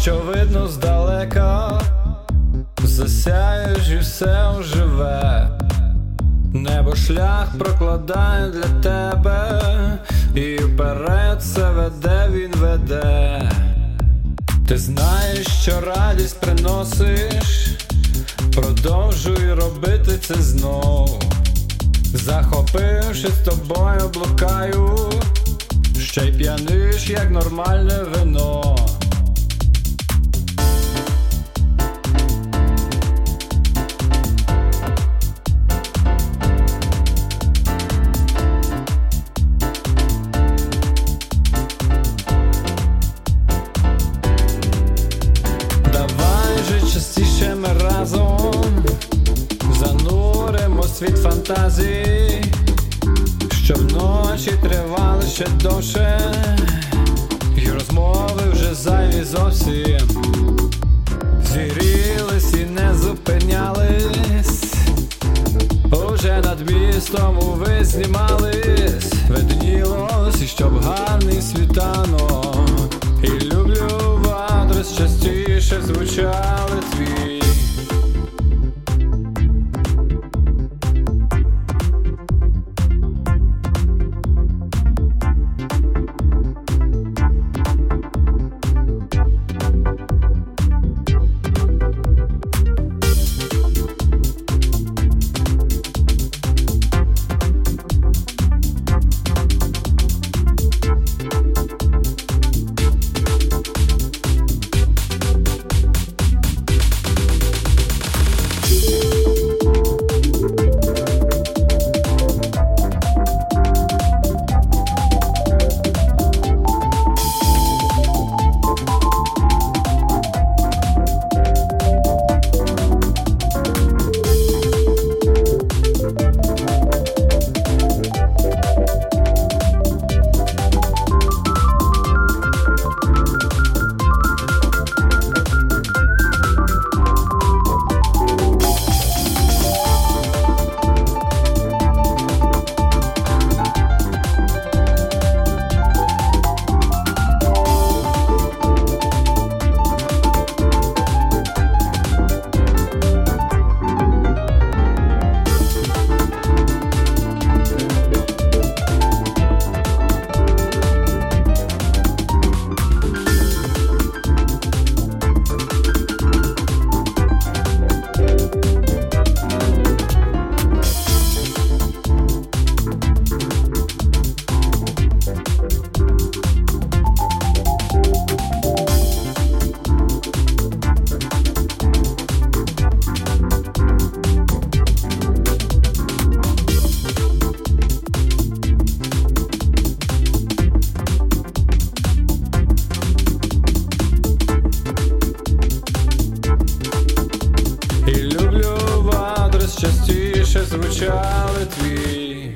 Що видно здалека, засяєш і все оживе, небо шлях прокладає для тебе, і вперед це веде, він веде. Ти знаєш, що радість приносиш, продовжуй робити це знов. Захопивши з тобою, блукаю, ще й п'яниш, як нормальне вино. Світ фантазій, що вночі тривали ще довше, і розмови вже зайві зовсім зігрілись і не зупинялись. Уже над містом увесь знімались, виднілось, і щоб гарний світанок. І люблю в адрес частіше звучали І люблю в адрес частіше звучали твій